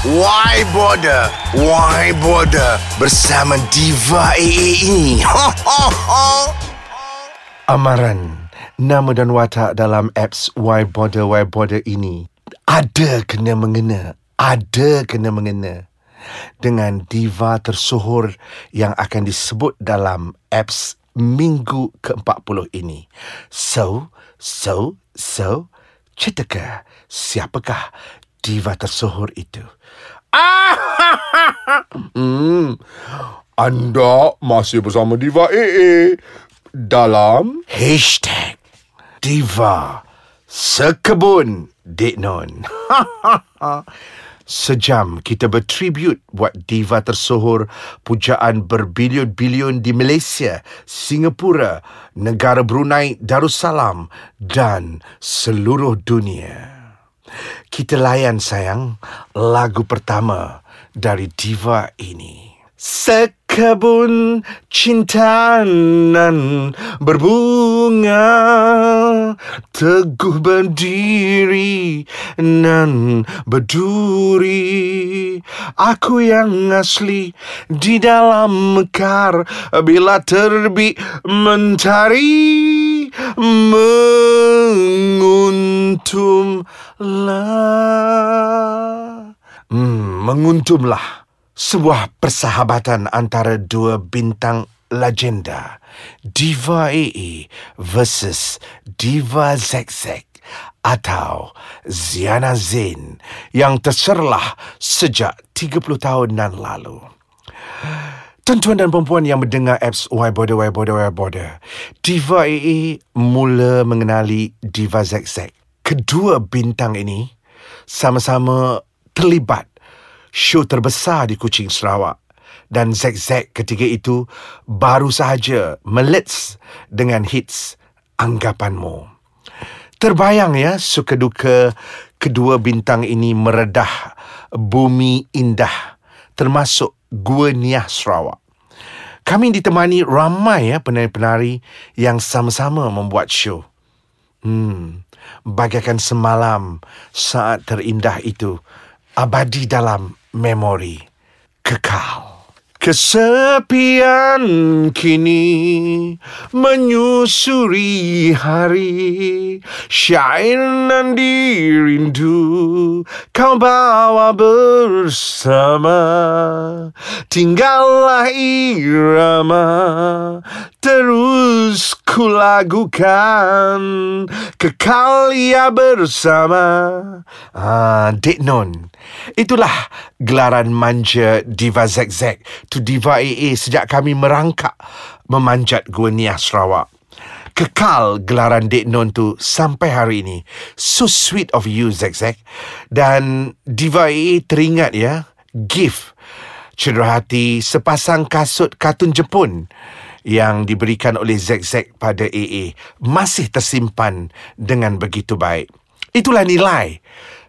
Why Border? Why Border? Bersama Diva AA ini. Ho, ho, ho. Amaran Nama dan watak dalam apps Why Border Why Border ini Ada kena mengena Ada kena mengena Dengan diva tersohor Yang akan disebut dalam apps Minggu ke-40 ini So, so, so Cetakah siapakah diva tersohor itu? Ah, hmm. Anda masih bersama Diva AA dalam hashtag Diva Sekebun Dek Non. Sejam kita bertribut buat diva tersohor pujaan berbilion-bilion di Malaysia, Singapura, negara Brunei Darussalam dan seluruh dunia. Kita layan sayang lagu pertama dari diva ini. Sekebun cinta nan berbunga Teguh berdiri nan berduri Aku yang asli di dalam mekar Bila terbit mentari Menguntumlah Hmm, menguntumlah sebuah persahabatan antara dua bintang legenda Diva AA versus Diva ZZ atau Ziana Zain yang terserlah sejak 30 tahun dan lalu. Tuan-tuan dan perempuan yang mendengar apps Why Border, Why Border, Why Border. Diva AA mula mengenali Diva ZZ. Kedua bintang ini sama-sama terlibat show terbesar di Kuching Sarawak dan ZZ ketika itu baru sahaja melits dengan hits Anggapanmu. Terbayang ya suka duka kedua bintang ini meredah bumi indah termasuk Gua Niah Sarawak. Kami ditemani ramai ya penari-penari yang sama-sama membuat show. Hmm, bagaikan semalam saat terindah itu abadi dalam memori kekal. Kesepian kini menyusuri hari. Syair nan dirindu kau bawa bersama. Tinggallah irama terus kulagukan Kekal ia bersama. Ah, Dek Non Itulah gelaran manja Diva ZZ to Diva AA sejak kami merangkak memanjat Gua Niah Sarawak. Kekal gelaran Dek Non tu sampai hari ini. So sweet of you, ZZ. Dan Diva AA teringat ya, gift cedera hati sepasang kasut kartun Jepun yang diberikan oleh ZZ pada AA masih tersimpan dengan begitu baik. Itulah nilai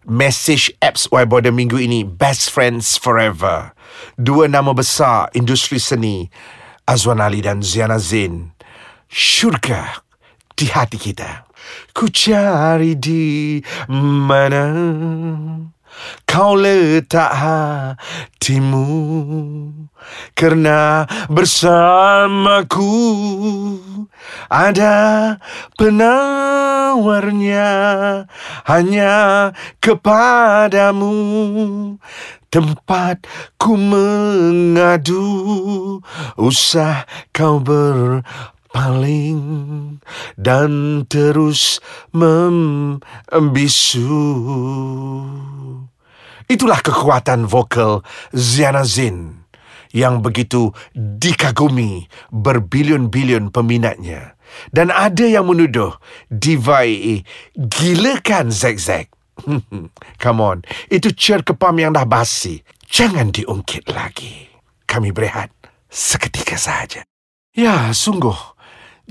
message apps Y Border minggu ini Best Friends Forever. Dua nama besar industri seni Azwan Ali dan Ziana Zain. Syurga di hati kita. Ku cari di mana kau letak hatimu Kerana bersamaku. Ada penawarnya hanya kepadamu. Tempat ku mengadu usah kau berpaling dan terus membisu itulah kekuatan vokal Ziana Zin yang begitu dikagumi berbilion-bilion peminatnya. Dan ada yang menuduh Diva AA gilakan Zack Come on, itu cer kepam yang dah basi. Jangan diungkit lagi. Kami berehat seketika saja. Ya, sungguh.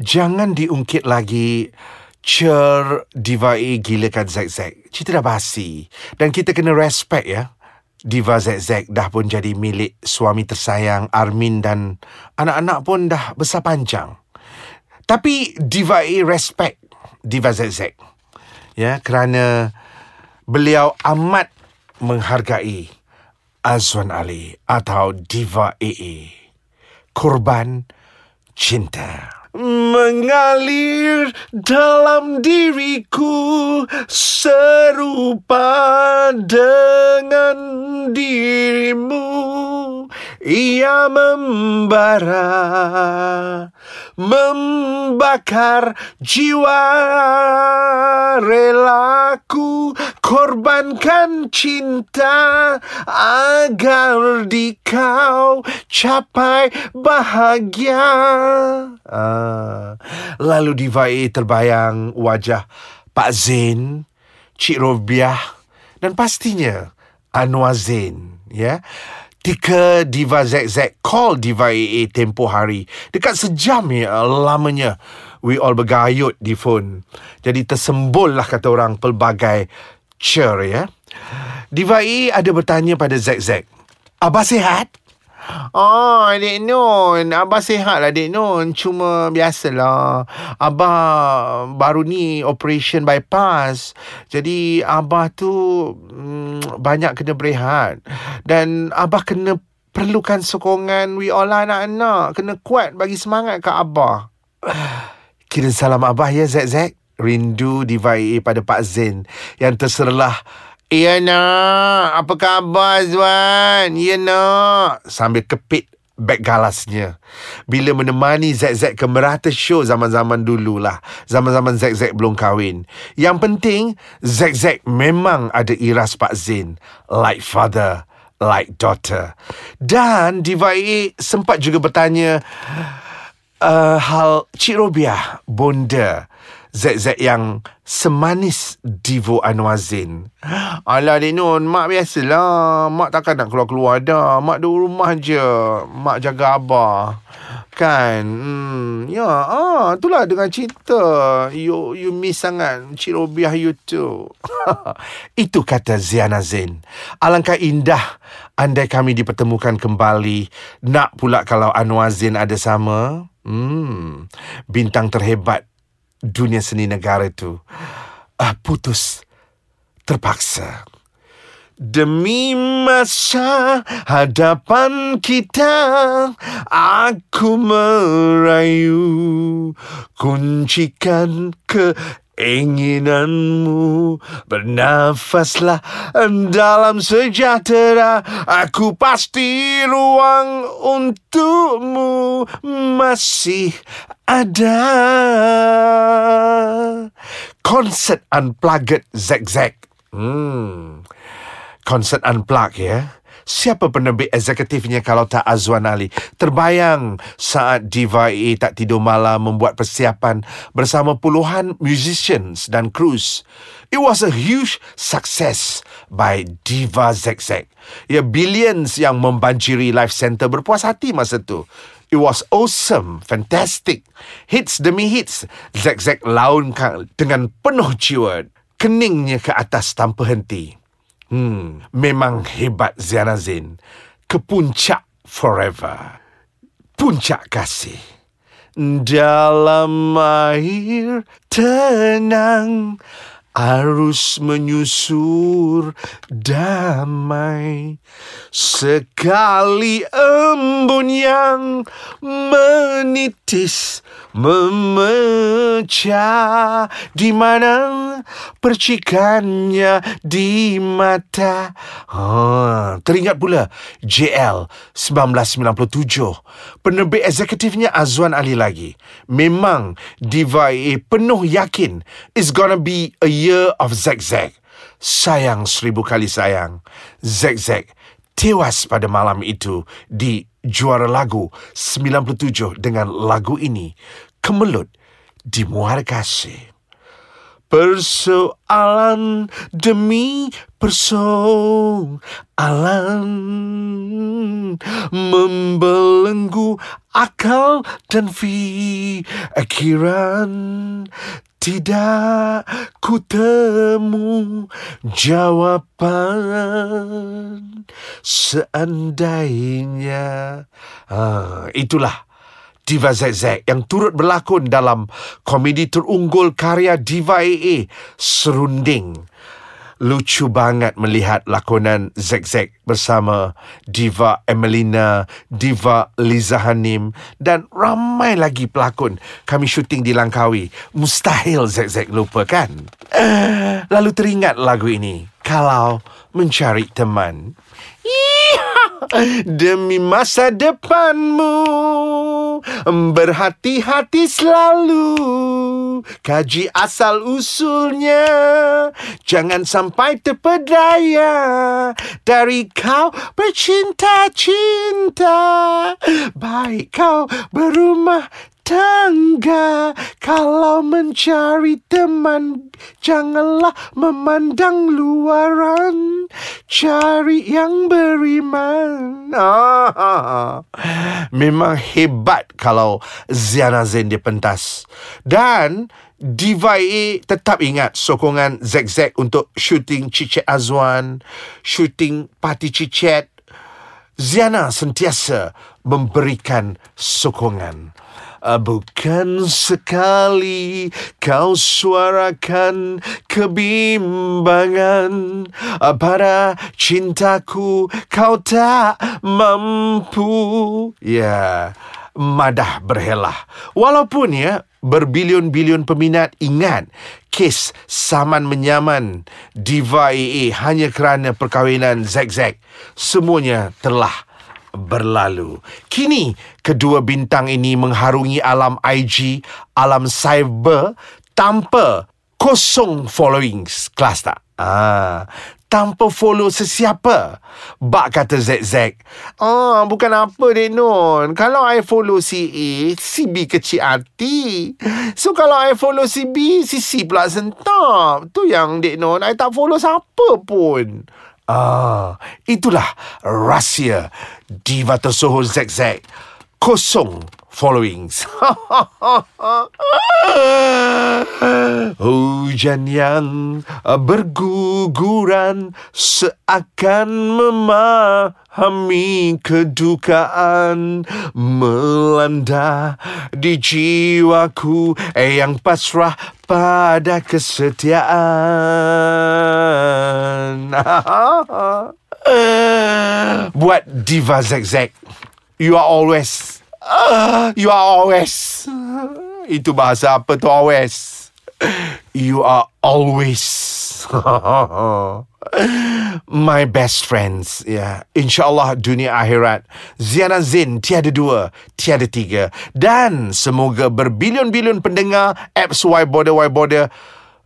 Jangan diungkit lagi cer Diva AA gilakan Zack Cerita dah basi. Dan kita kena respect ya. Diva ZZ dah pun jadi milik suami tersayang Armin dan anak-anak pun dah besar panjang. Tapi Diva A respect Diva ZZ. Ya, kerana beliau amat menghargai Azwan Ali atau Diva AA. Korban cinta mengalir dalam diriku serupa dengan dirimu ia membara membakar jiwa relaku korbankan cinta agar di kau capai bahagia ah. Lalu di vai terbayang wajah Pak Zain Cik Robiah dan pastinya Anwar Zain ya Tika Diva ZZ call Diva AA tempoh hari. Dekat sejam ya lamanya. We all bergayut di phone. Jadi tersembul lah kata orang pelbagai cheer ya. Diva AA ada bertanya pada ZZ. Abah sihat? Oh, Adik Nun. Abah sihat lah, Adik Nun. Cuma biasalah. Abah baru ni operation bypass. Jadi, Abah tu mm, banyak kena berehat. Dan Abah kena perlukan sokongan we all lah anak-anak. Kena kuat bagi semangat ke Abah. Kira salam Abah ya, Zek Zek. Rindu divai pada Pak Zain yang terserlah Ya nak, apa khabar Zuan? Ya nak. Sambil kepit beg galasnya. Bila menemani ZZ ke merata show zaman-zaman dulu lah. Zaman-zaman ZZ belum kahwin. Yang penting, ZZ memang ada iras Pak Zain. Like father, like daughter. Dan Diva A sempat juga bertanya uh, hal Cik Robiah, bonda. ZZ yang semanis Divo Anwar Zain. Alah Adik Nun, Mak biasalah. Mak takkan nak keluar-keluar dah. Mak duduk rumah je. Mak jaga Abah. Kan? Hmm, ya, ah, itulah dengan cerita. You you miss sangat Cik Robiah you tu. Itu kata Ziana Zain. Alangkah indah andai kami dipertemukan kembali. Nak pula kalau Anwar Zain ada sama. Hmm, bintang terhebat dunia seni negara itu uh, putus terpaksa. Demi masa hadapan kita Aku merayu Kuncikan ke keinginanmu Bernafaslah dalam sejahtera. Aku pasti ruang untukmu Masih ada. Konsert Unplugged Zag-Zag Hmm. Konsert Unplugged ya Siapa penerbit eksekutifnya kalau tak Azwan Ali? Terbayang saat Diva A tak tidur malam membuat persiapan bersama puluhan musicians dan crews. It was a huge success by Diva ZZ. Ya, billions yang membanjiri Life Center berpuas hati masa tu. It was awesome, fantastic. Hits demi hits, ZZ launkan dengan penuh jiwa. Keningnya ke atas tanpa henti. Hmm, memang hebat Ziana Zain. Ke puncak forever. Puncak kasih. Dalam air tenang arus menyusur damai sekali embun yang menitis memecah di mana percikannya di mata ha teringat pula JL 1997 penerbit eksekutifnya Azwan Ali lagi memang Diva penuh yakin it's gonna be a year of Zack. Sayang seribu kali sayang. Zack tewas pada malam itu di juara lagu 97 dengan lagu ini. Kemelut di Muara Kasih. Persoalan demi persoalan Membelenggu akal dan fikiran tidak ku temu jawapan seandainya. Ah, itulah Diva ZZ yang turut berlakon dalam komedi terunggul karya Diva AA, Serunding. lucu banget melihat lakonan Zack bersama Diva Emelina, Diva Liza Hanim dan ramai lagi pelakon. Kami syuting di Langkawi. Mustahil Zack Zack lupa kan? Lalu teringat lagu ini. Kalau mencari teman. Demi masa depanmu Berhati-hati selalu. Kaji asal usulnya Jangan sampai terpedaya. Dari kau bercinta-cinta Baik kau berumah tangga Kalau mencari teman Janganlah memandang luaran Cari yang beriman ah, Memang hebat kalau Ziana Zain dia pentas Dan Diva A tetap ingat sokongan Zack Zack untuk shooting Cicet Azwan, shooting Party Cicet. Ziana sentiasa memberikan sokongan. Ah, bukan sekali kau suarakan kebimbangan ah, pada cintaku kau tak mampu. Ya, madah berhelah. Walaupun ya, berbilion-bilion peminat ingat kes saman menyaman Diva AA hanya kerana perkahwinan Zack Zack. Semuanya telah berlalu. Kini kedua bintang ini mengharungi alam IG, alam cyber tanpa kosong followings. Kelas tak? Ah, tanpa follow sesiapa. Bak kata Zack. Ah, bukan apa Dek Non. Kalau I follow si A, si B kecil hati. So kalau I follow si B, si C pula sentap. Tu yang Dek Non. I tak follow siapa pun. Ah, itulah rahsia diva tersohor Zack Zack. Kosong followings. Hujan yang berguguran seakan memahami kedukaan melanda di jiwaku yang pasrah pada kesetiaan. Buat diva Zack, you are always Uh, you are always. Itu bahasa apa tu always? You are always. My best friends. Yeah. InsyaAllah dunia akhirat. Ziana Zin tiada dua, tiada tiga. Dan semoga berbilion-bilion pendengar apps Y Border Y Border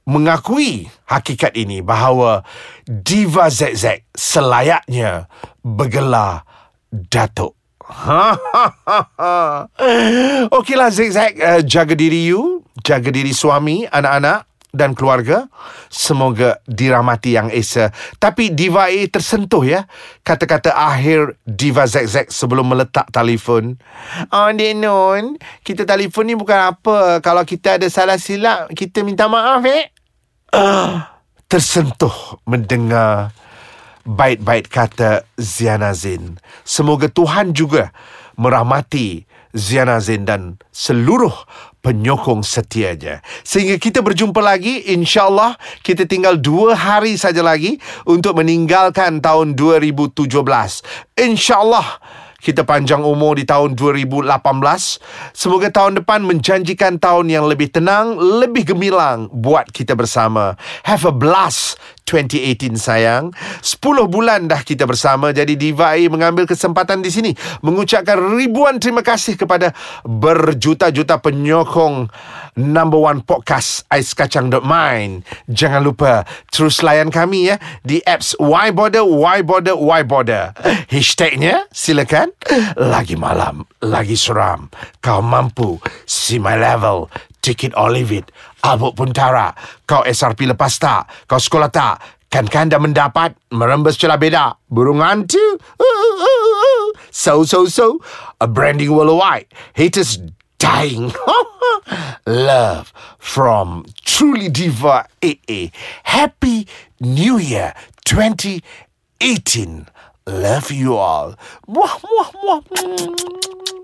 mengakui hakikat ini bahawa Diva ZZ selayaknya bergelar Datuk. Okeylah Zek uh, Jaga diri you Jaga diri suami Anak-anak dan keluarga. Semoga dirahmati yang Esa. Tapi Diva A tersentuh ya. Kata-kata akhir Diva Zek Zek Sebelum meletak telefon. Oh Dek Non Kita telefon ni bukan apa. Kalau kita ada salah silap Kita minta maaf eh. Uh, Tersentuh mendengar baik-baik kata Ziana Zain. Semoga Tuhan juga merahmati Ziana Zain dan seluruh penyokong setianya. Sehingga kita berjumpa lagi, insyaAllah kita tinggal dua hari saja lagi untuk meninggalkan tahun 2017. InsyaAllah kita panjang umur di tahun 2018. Semoga tahun depan menjanjikan tahun yang lebih tenang, lebih gemilang buat kita bersama. Have a blast 2018 sayang. 10 bulan dah kita bersama jadi Diva A mengambil kesempatan di sini mengucapkan ribuan terima kasih kepada berjuta-juta penyokong number one podcast Ais Kacang Mine. Jangan lupa terus layan kami ya di apps Why Border, Why Border, Why Border. Hashtagnya silakan. Lagi malam, lagi seram. Kau mampu see my level. Take it or leave it. Abuk pun tara. Kau SRP lepas tak? Kau sekolah tak? Kan kan dah mendapat merembes celah beda. Burung hantu. So, so, so. A branding worldwide. Haters dying. Love from Truly Diva AA. Happy New Year 2018. Love you all. Mwah, mwah, mwah.